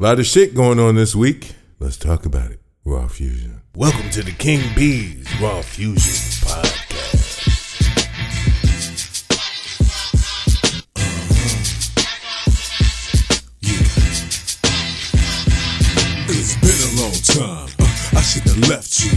A lot of shit going on this week. Let's talk about it. Raw Fusion. Welcome to the King B's Raw Fusion podcast. It's been a long time. Uh, I should have left you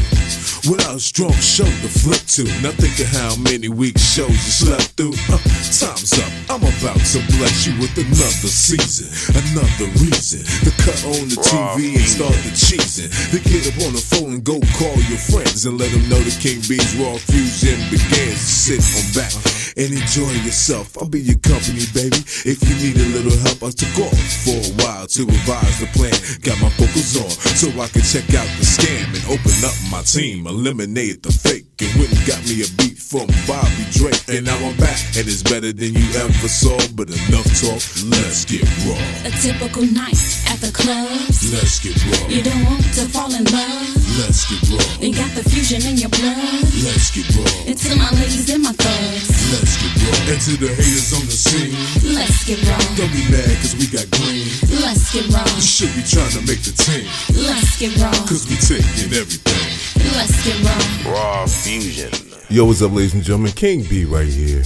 without a strong show to flip to. Now think of how many week shows you slept through. Uh, time's up. I'm about to bless you with another season, another reason to cut on the TV and start the cheesing. To get up on the phone and go call your friends and let them know the King Bees Raw Fusion begins. Sit on back and enjoy yourself. I'll be your company, baby. If you need a little help, I took off for a while to revise the plan. Got my focus on so I can check out the scam and open up my team. Eliminate the fake and went and got me a beat from Bobby Drake. And now I'm back and it's better than you ever saw. But enough talk, let's get raw. A typical night at the clubs. Let's get raw. You don't want to fall in love. Let's get raw. You got the fusion in your blood. Let's get raw. And to my ladies and my thugs. Let's get raw. And to the haters on the scene. Let's get raw. Don't be mad cause we got green. Let's get raw. You should be trying to make the team. Let's get raw. Cause we taking everything. Raw Fusion. Yo, what's up, ladies and gentlemen? King B right here,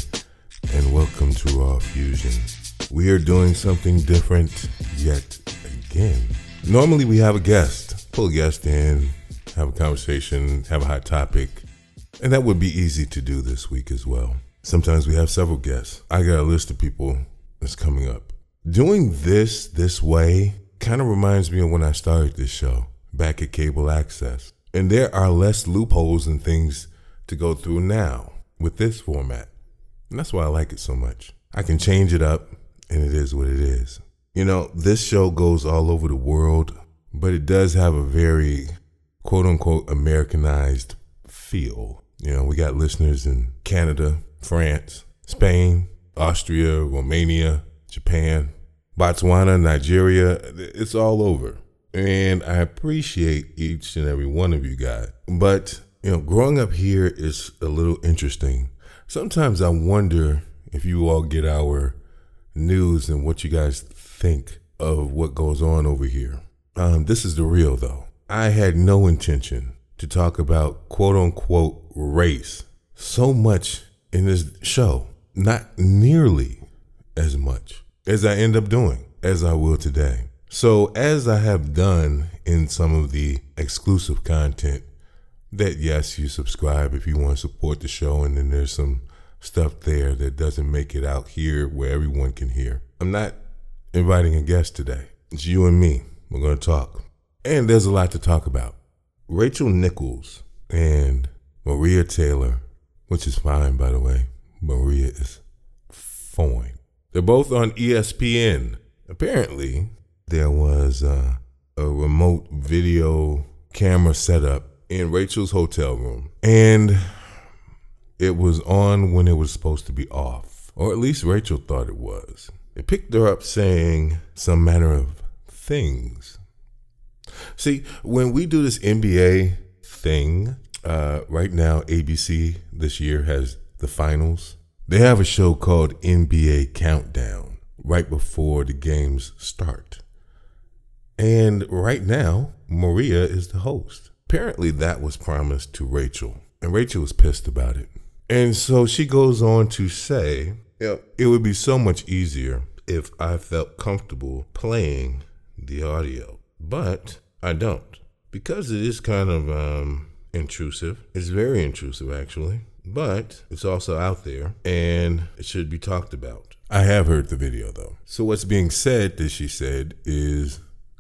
and welcome to Raw Fusion. We are doing something different yet again. Normally, we have a guest, pull a guest in, have a conversation, have a hot topic, and that would be easy to do this week as well. Sometimes we have several guests. I got a list of people that's coming up. Doing this this way kind of reminds me of when I started this show back at Cable Access. And there are less loopholes and things to go through now with this format. And that's why I like it so much. I can change it up, and it is what it is. You know, this show goes all over the world, but it does have a very quote unquote Americanized feel. You know, we got listeners in Canada, France, Spain, Austria, Romania, Japan, Botswana, Nigeria. It's all over. And I appreciate each and every one of you guys. But, you know, growing up here is a little interesting. Sometimes I wonder if you all get our news and what you guys think of what goes on over here. Um, this is the real, though. I had no intention to talk about quote unquote race so much in this show. Not nearly as much as I end up doing, as I will today. So, as I have done in some of the exclusive content, that yes, you subscribe if you want to support the show, and then there's some stuff there that doesn't make it out here where everyone can hear. I'm not inviting a guest today. It's you and me. We're going to talk. And there's a lot to talk about. Rachel Nichols and Maria Taylor, which is fine, by the way. Maria is fine. They're both on ESPN. Apparently, there was uh, a remote video camera setup in Rachel's hotel room. And it was on when it was supposed to be off. Or at least Rachel thought it was. It picked her up saying some manner of things. See, when we do this NBA thing, uh, right now, ABC this year has the finals. They have a show called NBA Countdown right before the games start. And right now, Maria is the host. Apparently, that was promised to Rachel, and Rachel was pissed about it. And so she goes on to say, "Yeah, it would be so much easier if I felt comfortable playing the audio, but I don't because it is kind of um, intrusive. It's very intrusive, actually, but it's also out there and it should be talked about. I have heard the video though. So what's being said that she said is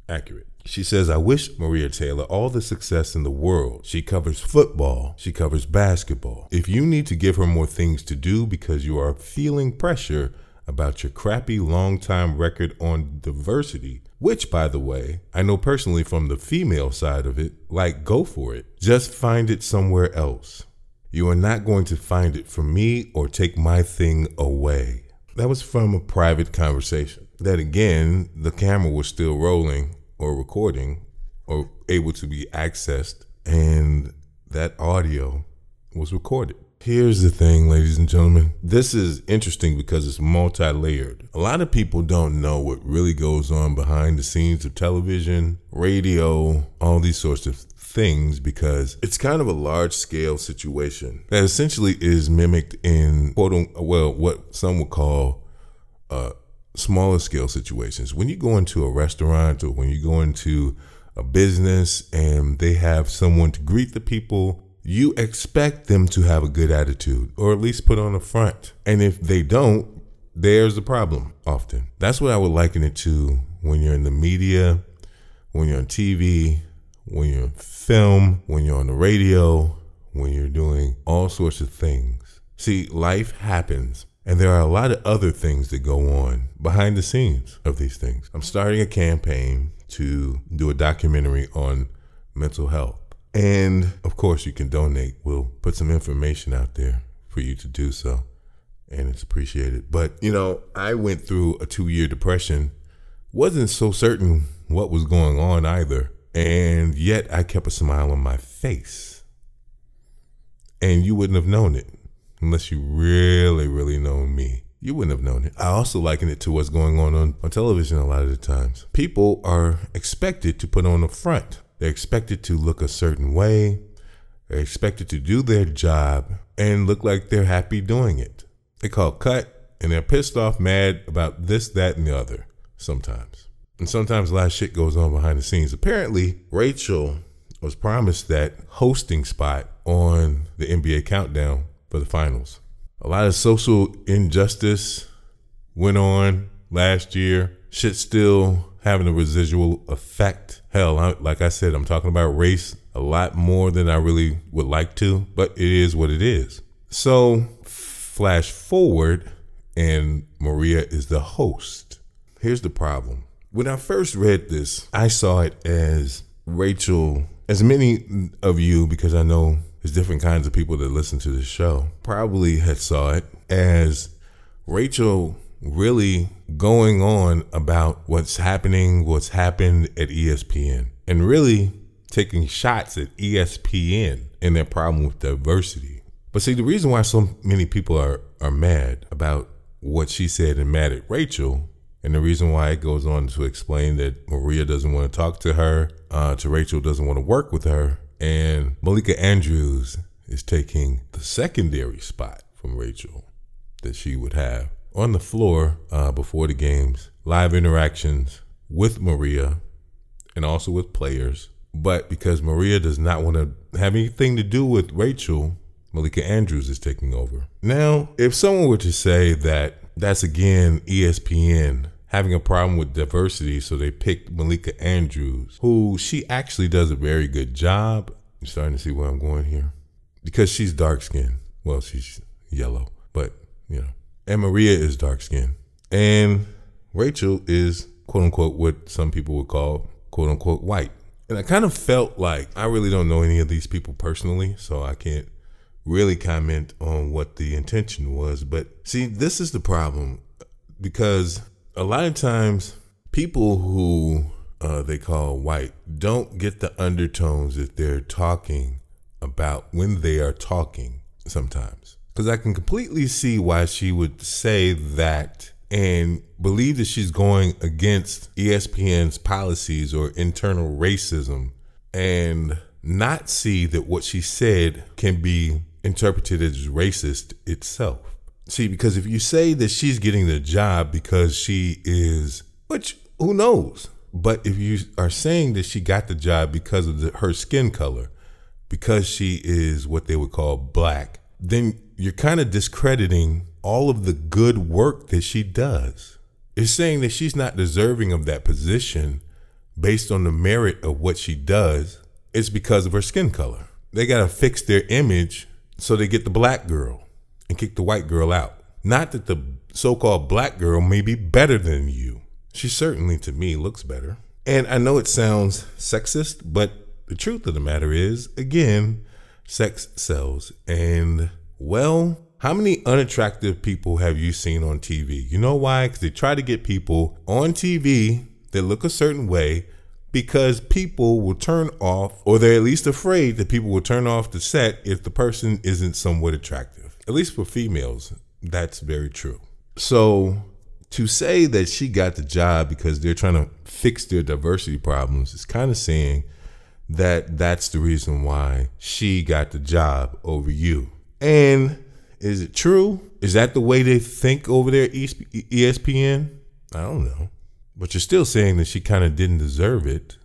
accurate. She says, I wish Maria Taylor all the success in the world. She covers football, she covers basketball. If you need to give her more things to do because you are feeling pressure about your crappy long time record on diversity, which, by the way, I know personally from the female side of it, like, go for it. Just find it somewhere else. You are not going to find it from me or take my thing away. That was from a private conversation. That again, the camera was still rolling or recording or able to be accessed, and that audio was recorded. Here's the thing, ladies and gentlemen. This is interesting because it's multi layered. A lot of people don't know what really goes on behind the scenes of television, radio, all these sorts of things because it's kind of a large scale situation that essentially is mimicked in quote unquote, well what some would call uh, smaller scale situations. When you go into a restaurant or when you go into a business and they have someone to greet the people, you expect them to have a good attitude or at least put on a front. And if they don't, there's the problem often. That's what I would liken it to when you're in the media, when you're on TV, when you're in film, when you're on the radio, when you're doing all sorts of things. See, life happens. And there are a lot of other things that go on behind the scenes of these things. I'm starting a campaign to do a documentary on mental health. And of course, you can donate. We'll put some information out there for you to do so. And it's appreciated. But, you know, I went through a two year depression, wasn't so certain what was going on either. And yet I kept a smile on my face. And you wouldn't have known it unless you really, really know me. You wouldn't have known it. I also liken it to what's going on, on on television a lot of the times. People are expected to put on a front. They're expected to look a certain way. They're expected to do their job and look like they're happy doing it. They call cut and they're pissed off, mad about this, that, and the other sometimes. And sometimes a lot of shit goes on behind the scenes. Apparently, Rachel was promised that hosting spot on the NBA countdown for the finals. A lot of social injustice went on last year. Shit still having a residual effect. Hell, I, like I said, I'm talking about race a lot more than I really would like to, but it is what it is. So, flash forward, and Maria is the host. Here's the problem. When I first read this, I saw it as Rachel, as many of you, because I know there's different kinds of people that listen to this show, probably had saw it as Rachel really going on about what's happening, what's happened at ESPN, and really taking shots at ESPN and their problem with diversity. But see, the reason why so many people are, are mad about what she said and mad at Rachel, and the reason why it goes on to explain that Maria doesn't want to talk to her, uh, to Rachel doesn't want to work with her, and Malika Andrews is taking the secondary spot from Rachel that she would have on the floor uh, before the games, live interactions with Maria and also with players. But because Maria does not want to have anything to do with Rachel, Malika Andrews is taking over. Now, if someone were to say that that's again ESPN having a problem with diversity, so they picked Malika Andrews, who she actually does a very good job. You're starting to see where I'm going here. Because she's dark skinned. Well, she's yellow, but you know. And Maria is dark skinned. And Rachel is quote unquote what some people would call quote unquote white. And I kind of felt like I really don't know any of these people personally, so I can't really comment on what the intention was. But see, this is the problem because a lot of times people who uh, they call white don't get the undertones that they're talking about when they are talking sometimes. Because I can completely see why she would say that and believe that she's going against ESPN's policies or internal racism and not see that what she said can be interpreted as racist itself. See, because if you say that she's getting the job because she is, which who knows? But if you are saying that she got the job because of the, her skin color, because she is what they would call black, then you're kind of discrediting all of the good work that she does. It's saying that she's not deserving of that position based on the merit of what she does. It's because of her skin color. They got to fix their image so they get the black girl and kick the white girl out. Not that the so called black girl may be better than you. She certainly, to me, looks better. And I know it sounds sexist, but the truth of the matter is, again, sex sells. And, well, how many unattractive people have you seen on TV? You know why? Because they try to get people on TV that look a certain way, because people will turn off, or they're at least afraid that people will turn off the set if the person isn't somewhat attractive. At least for females, that's very true. So to say that she got the job because they're trying to fix their diversity problems is kind of saying that that's the reason why she got the job over you. And is it true? Is that the way they think over there, ESPN? I don't know. But you're still saying that she kind of didn't deserve it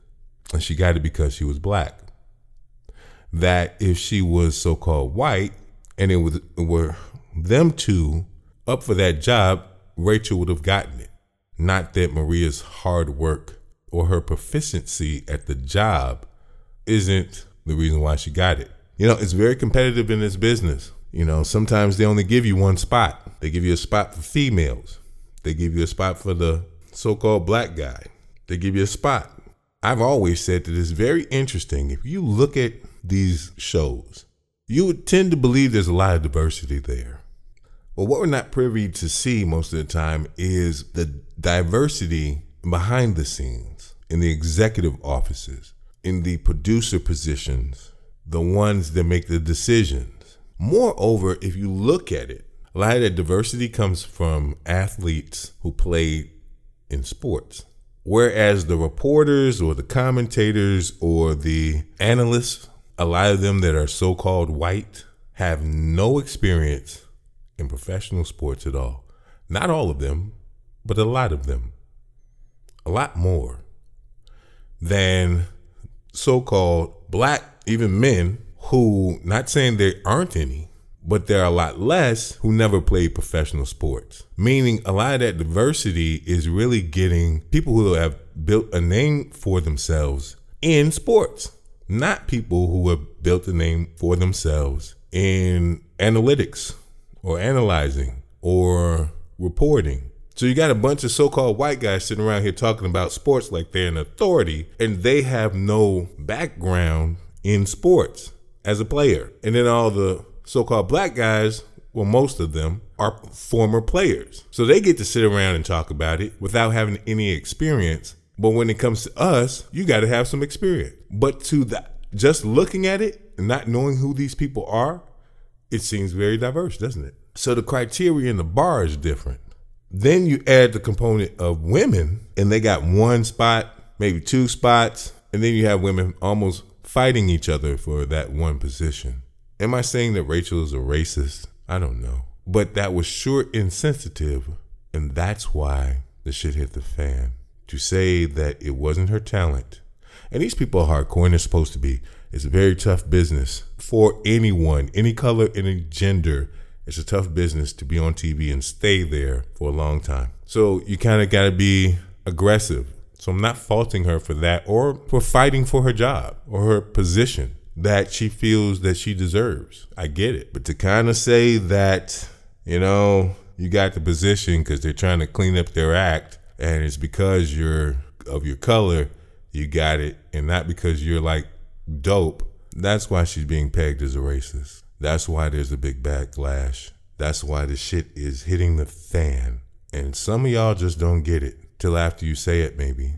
and she got it because she was black. That if she was so called white and it was, were them two up for that job, Rachel would have gotten it. Not that Maria's hard work or her proficiency at the job isn't the reason why she got it. You know, it's very competitive in this business. You know, sometimes they only give you one spot. They give you a spot for females. They give you a spot for the so-called black guy. They give you a spot. I've always said that it's very interesting. If you look at these shows, you would tend to believe there's a lot of diversity there. But what we're not privy to see most of the time is the diversity behind the scenes in the executive offices, in the producer positions, the ones that make the decisions. Moreover, if you look at it, a lot of that diversity comes from athletes who play in sports. Whereas the reporters or the commentators or the analysts, a lot of them that are so called white, have no experience in professional sports at all. Not all of them, but a lot of them. A lot more than so called black, even men who, not saying there aren't any, but there are a lot less who never played professional sports. Meaning, a lot of that diversity is really getting people who have built a name for themselves in sports, not people who have built a name for themselves in analytics or analyzing or reporting. So you got a bunch of so-called white guys sitting around here talking about sports like they're an authority and they have no background in sports as a player. And then all the so-called black guys, well most of them are former players. So they get to sit around and talk about it without having any experience. But when it comes to us, you got to have some experience. But to that just looking at it and not knowing who these people are, it seems very diverse, doesn't it? So the criteria in the bar is different. Then you add the component of women, and they got one spot, maybe two spots, and then you have women almost fighting each other for that one position. Am I saying that Rachel is a racist? I don't know. But that was sure insensitive, and that's why the shit hit the fan. To say that it wasn't her talent, and these people are hardcore and they're supposed to be. It's a very tough business for anyone, any color, any gender. It's a tough business to be on TV and stay there for a long time. So you kind of got to be aggressive. So I'm not faulting her for that or for fighting for her job or her position that she feels that she deserves. I get it. But to kind of say that, you know, you got the position because they're trying to clean up their act and it's because you're of your color, you got it, and not because you're like dope. That's why she's being pegged as a racist. That's why there's a big backlash. That's why the shit is hitting the fan. And some of y'all just don't get it till after you say it, maybe.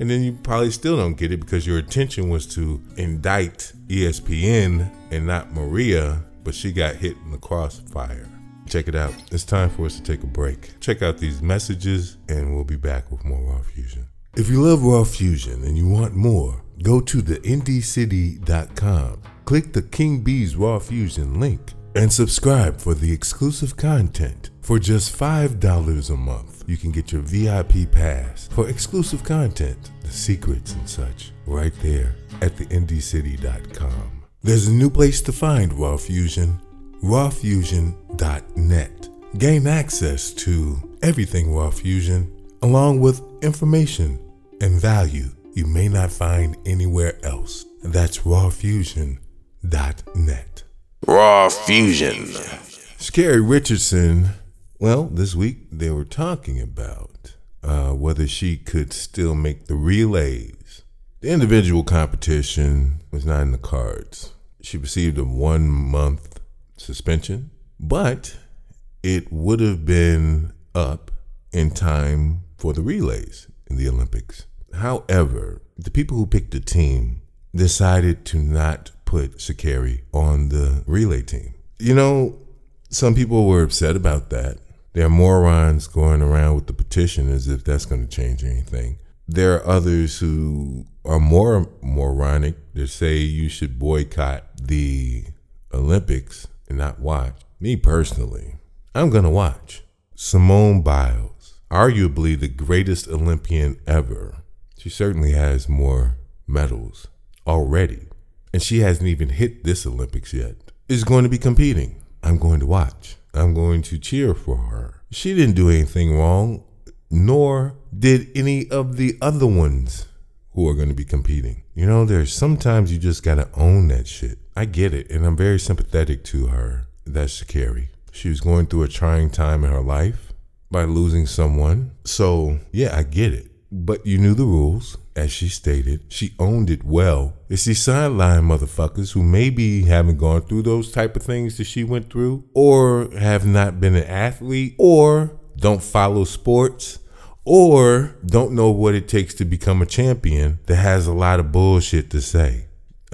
And then you probably still don't get it because your intention was to indict ESPN and not Maria, but she got hit in the crossfire. Check it out. It's time for us to take a break. Check out these messages, and we'll be back with more Raw Fusion. If you love Raw Fusion and you want more, go to theindycity.com, click the King B's Raw Fusion link, and subscribe for the exclusive content. For just $5 a month, you can get your VIP pass for exclusive content, the secrets and such, right there at theindycity.com. There's a new place to find Raw Fusion, rawfusion.net. Gain access to everything Raw Fusion, along with information and value you may not find anywhere else. That's rawfusion.net. Raw Fusion. Sha'Carri Richardson, well, this week they were talking about uh, whether she could still make the relays. The individual competition was not in the cards. She received a one month suspension, but it would have been up in time for the relays in the Olympics. However, the people who picked the team decided to not put Sha'Carri on the relay team. You know, some people were upset about that. There are morons going around with the petition as if that's going to change anything. There are others who are more moronic that say you should boycott the Olympics and not watch. Me personally, I'm going to watch. Simone Biles, arguably the greatest Olympian ever. She certainly has more medals already. And she hasn't even hit this Olympics yet. Is going to be competing. I'm going to watch. I'm going to cheer for her. She didn't do anything wrong, nor did any of the other ones who are going to be competing. You know, there's sometimes you just got to own that shit. I get it, and I'm very sympathetic to her. That's Sha'Carri. She was going through a trying time in her life by losing someone. So, yeah, I get it. But you knew the rules, as she stated. She owned it well. It's these sideline motherfuckers who maybe haven't gone through those type of things that she went through, or have not been an athlete, or don't follow sports, or don't know what it takes to become a champion that has a lot of bullshit to say.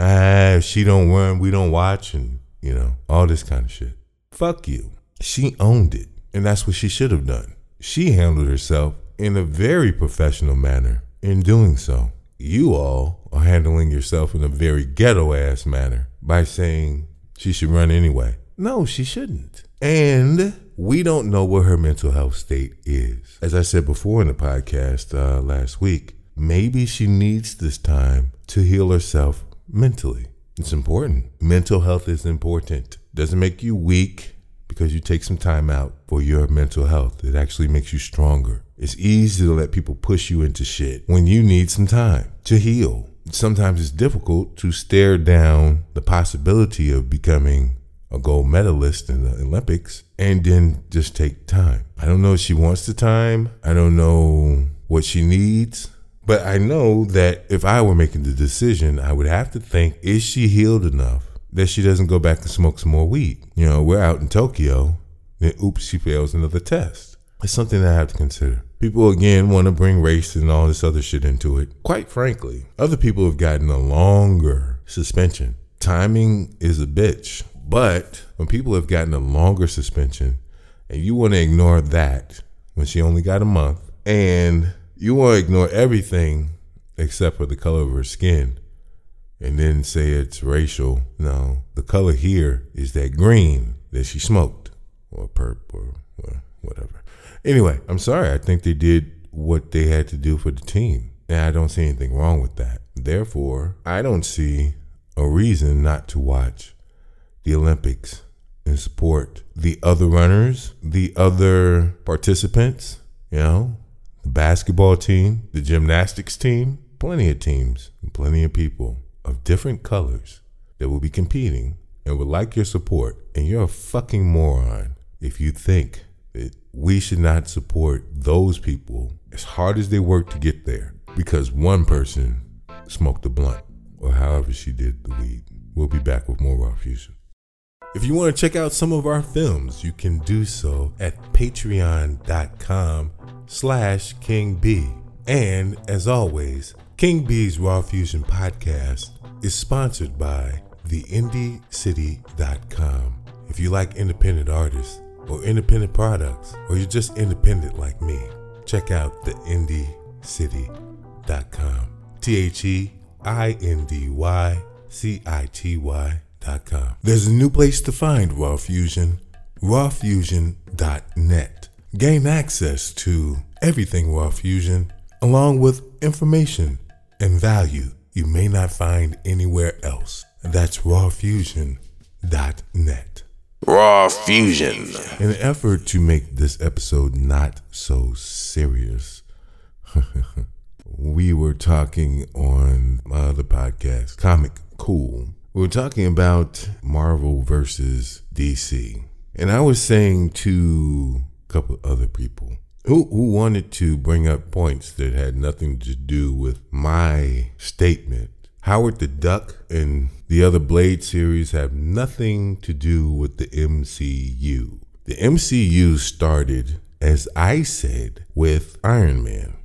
Ah, if she don't run, we don't watch, and you know, all this kind of shit. Fuck you. She owned it, and that's what she should have done. She handled herself in a very professional manner in doing so. You all are handling yourself in a very ghetto ass manner by saying she should run anyway. No, she shouldn't. And we don't know what her mental health state is. As I said before in the podcast uh, last week, maybe she needs this time to heal herself mentally. It's important. Mental health is important. Doesn't make you weak because you take some time out for your mental health. It actually makes you stronger. It's easy to let people push you into shit when you need some time to heal. Sometimes it's difficult to stare down the possibility of becoming a gold medalist in the Olympics and then just take time. I don't know if she wants the time. I don't know what she needs. But I know that if I were making the decision, I would have to think is she healed enough that she doesn't go back and smoke some more weed? You know, we're out in Tokyo, then oops, she fails another test. It's something that I have to consider. People again want to bring race and all this other shit into it. Quite frankly, other people have gotten a longer suspension. Timing is a bitch. But when people have gotten a longer suspension and you want to ignore that when she only got a month and you want to ignore everything except for the color of her skin and then say it's racial. No, the color here is that green that she smoked or purple or whatever. Anyway, I'm sorry. I think they did what they had to do for the team. And I don't see anything wrong with that. Therefore, I don't see a reason not to watch the Olympics and support the other runners, the other participants, you know, basketball team, the gymnastics team, plenty of teams and plenty of people of different colors that will be competing and would like your support. And you're a fucking moron if you think that we should not support those people as hard as they work to get there because one person smoked a blunt or however she did the weed. We'll be back with more Raw Fusion. If you want to check out some of our films, you can do so at patreon.com slash King B. And as always, King B's Raw Fusion podcast is sponsored by theindycity.com. If you like independent artists or independent products, or you're just independent like me, check out theindycity.com. T H E I N D Y C I T Y dot com. There's a new place to find Raw Fusion, rawfusion.net. Gain access to everything Raw Fusion, along with information and value you may not find anywhere else. That's rawfusion.net. Raw Fusion. In an effort to make this episode not so serious, we were talking on my other podcast, Comic Cool. We were talking about Marvel versus DC. And I was saying to couple other people who, who wanted to bring up points that had nothing to do with my statement. Howard the Duck and the other Blade series have nothing to do with the MCU. The MCU started, as I said, with Iron Man.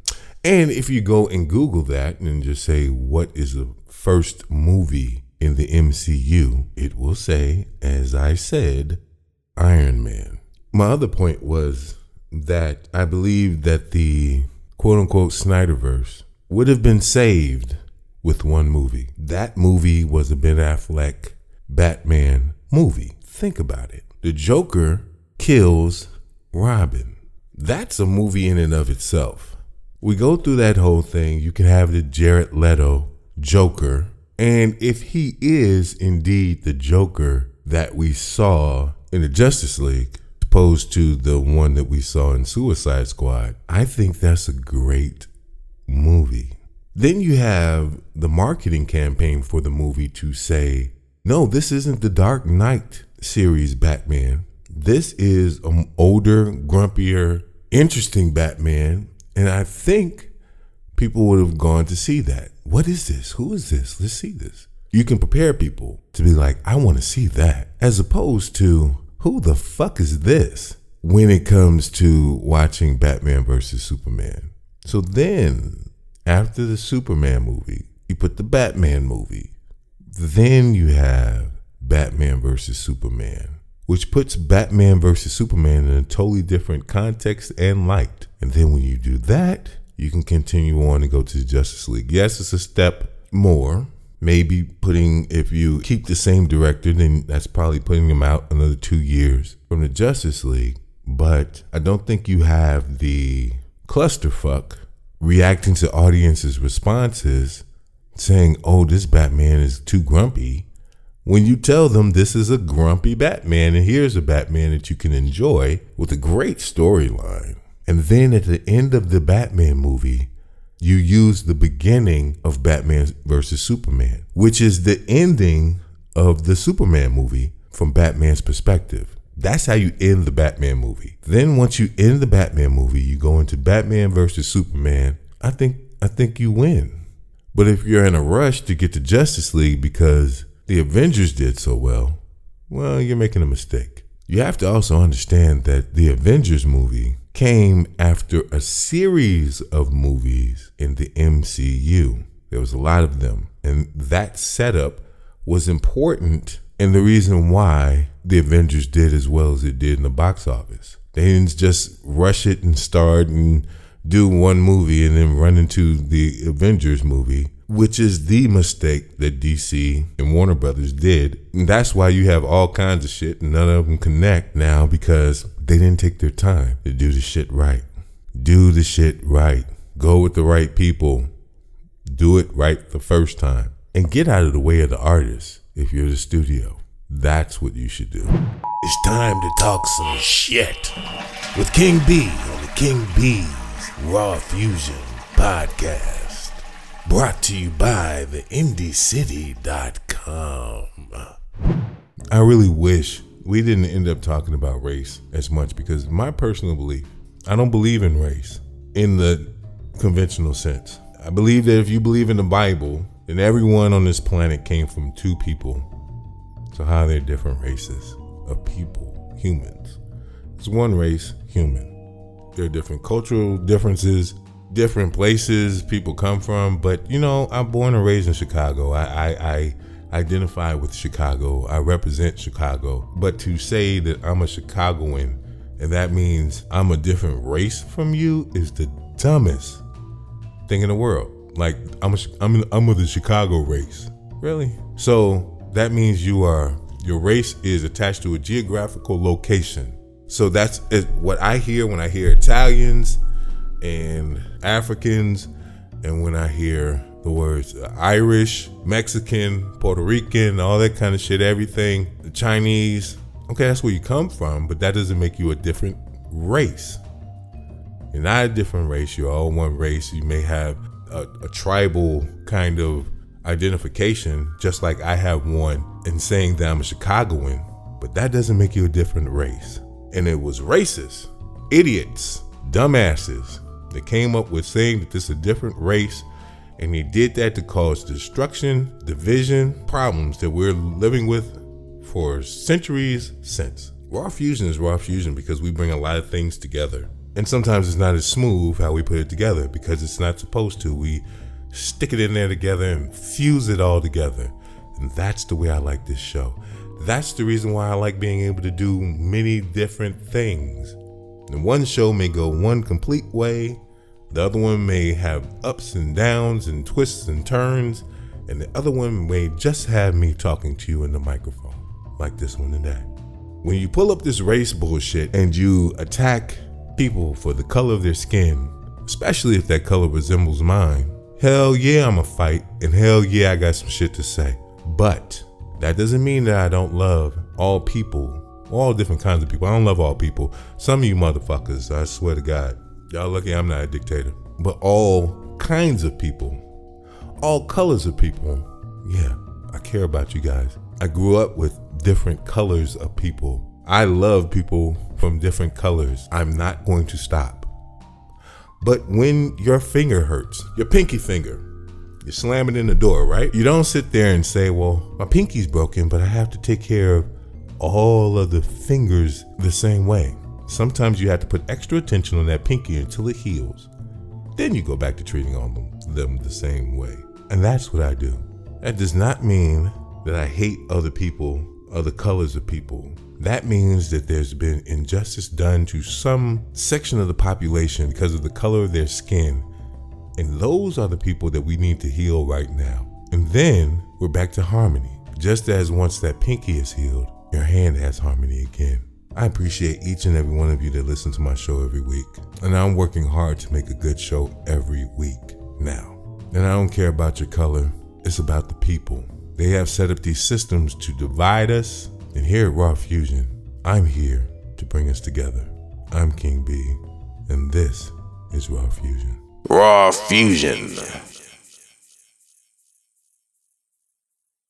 And if you go and Google that and just say, what is the first movie in the MCU? It will say, as I said, Iron Man. My other point was that I believe that the quote unquote Snyderverse would have been saved with one movie. That movie was a Ben Affleck Batman movie. Think about it. The Joker kills Robin. That's a movie in and of itself. We go through that whole thing. You can have the Jared Leto Joker. And if he is indeed the Joker that we saw in the Justice League, opposed to the one that we saw in Suicide Squad, I think that's a great movie. Then you have the marketing campaign for the movie to say, no, this isn't the Dark Knight series Batman. This is an older, grumpier, interesting Batman. And I think people would have gone to see that. What is this? Who is this? Let's see this. You can prepare people to be like, I want to see that, as opposed to, who the fuck is this when it comes to watching Batman versus Superman? So then, after the Superman movie, you put the Batman movie. Then you have Batman versus Superman, which puts Batman versus Superman in a totally different context and light. And then when you do that, you can continue on and go to the Justice League. Yes, it's a step more. Maybe putting, if you keep the same director, then that's probably putting him out another two years from the Justice League. But I don't think you have the clusterfuck reacting to audiences' responses saying, oh, this Batman is too grumpy. When you tell them this is a grumpy Batman and here's a Batman that you can enjoy with a great storyline. And then at the end of the Batman movie, you use the beginning of Batman versus Superman, which is the ending of the Superman movie from Batman's perspective. That's how you end the Batman movie. Then once you end the Batman movie, you go into Batman versus Superman. I think I think you win. But if you're in a rush to get to Justice League because the Avengers did so well, well, you're making a mistake. You have to also understand that the Avengers movie came after a series of movies in the MCU. There was a lot of them. And that setup was important and the reason why the Avengers did as well as it did in the box office. They didn't just rush it and start and do one movie and then run into the Avengers movie, which is the mistake that DC and Warner Brothers did. And that's why you have all kinds of shit none of them connect now because they didn't take their time to do the shit right. Do the shit right. Go with the right people. Do it right the first time. And get out of the way of the artist if you're the studio. That's what you should do. It's time to talk some shit with King B on the King B's Raw Fusion podcast. Brought to you by the IndieCity.com. I really wish we didn't end up talking about race as much because my personal belief, I don't believe in race in the conventional sense. I believe that if you believe in the Bible, then everyone on this planet came from two people. So how are there different races of people, humans? It's one race, human. There are different cultural differences, different places people come from. But you know, I'm born and raised in Chicago. I, I, I identify with Chicago. I represent Chicago. But to say that I'm a Chicagoan and that means I'm a different race from you is the dumbest thing in the world. Like I'm a, I'm I'm of the Chicago race. Really? So that means you are your race is attached to a geographical location. So that's what I hear when I hear Italians and Africans, and when I hear the words Irish, Mexican, Puerto Rican, all that kind of shit, everything, the Chinese. Okay, that's where you come from, but that doesn't make you a different race. You're not a different race, you're all one race. You may have a, a tribal kind of identification, just like I have one in saying that I'm a Chicagoan, but that doesn't make you a different race. And it was racist, idiots, dumbasses that came up with saying that this is a different race. And they did that to cause destruction, division, problems that we're living with for centuries since. Raw Fusion is Raw Fusion because we bring a lot of things together. And sometimes it's not as smooth how we put it together because it's not supposed to. We stick it in there together and fuse it all together. And that's the way I like this show. That's the reason why I like being able to do many different things. And one show may go one complete way, the other one may have ups and downs and twists and turns, and the other one may just have me talking to you in the microphone, like this one today. When you pull up this race bullshit and you attack people for the color of their skin, especially if that color resembles mine, hell yeah, I'm a fight, and hell yeah, I got some shit to say. But that doesn't mean that I don't love all people, all different kinds of people. I don't love all people. Some of you motherfuckers, I swear to God, y'all lucky I'm not a dictator. But all kinds of people, all colors of people, yeah, I care about you guys. I grew up with different colors of people. I love people from different colors. I'm not going to stop. But when your finger hurts, your pinky finger, you slam it in the door, right? You don't sit there and say, well, my pinky's broken, but I have to take care of all of the fingers the same way. Sometimes you have to put extra attention on that pinky until it heals. Then you go back to treating on them, them the same way. And that's what I do. That does not mean that I hate other people, other colors of people. That means that there's been injustice done to some section of the population because of the color of their skin and those are the people that we need to heal right now. And then we're back to harmony. Just as once that pinky is healed, your hand has harmony again. I appreciate each and every one of you that listen to my show every week. And I'm working hard to make a good show every week now. And I don't care about your color, it's about the people. They have set up these systems to divide us. And here at Raw Fusion, I'm here to bring us together. I'm King B, and this is Raw Fusion. Raw Fusion.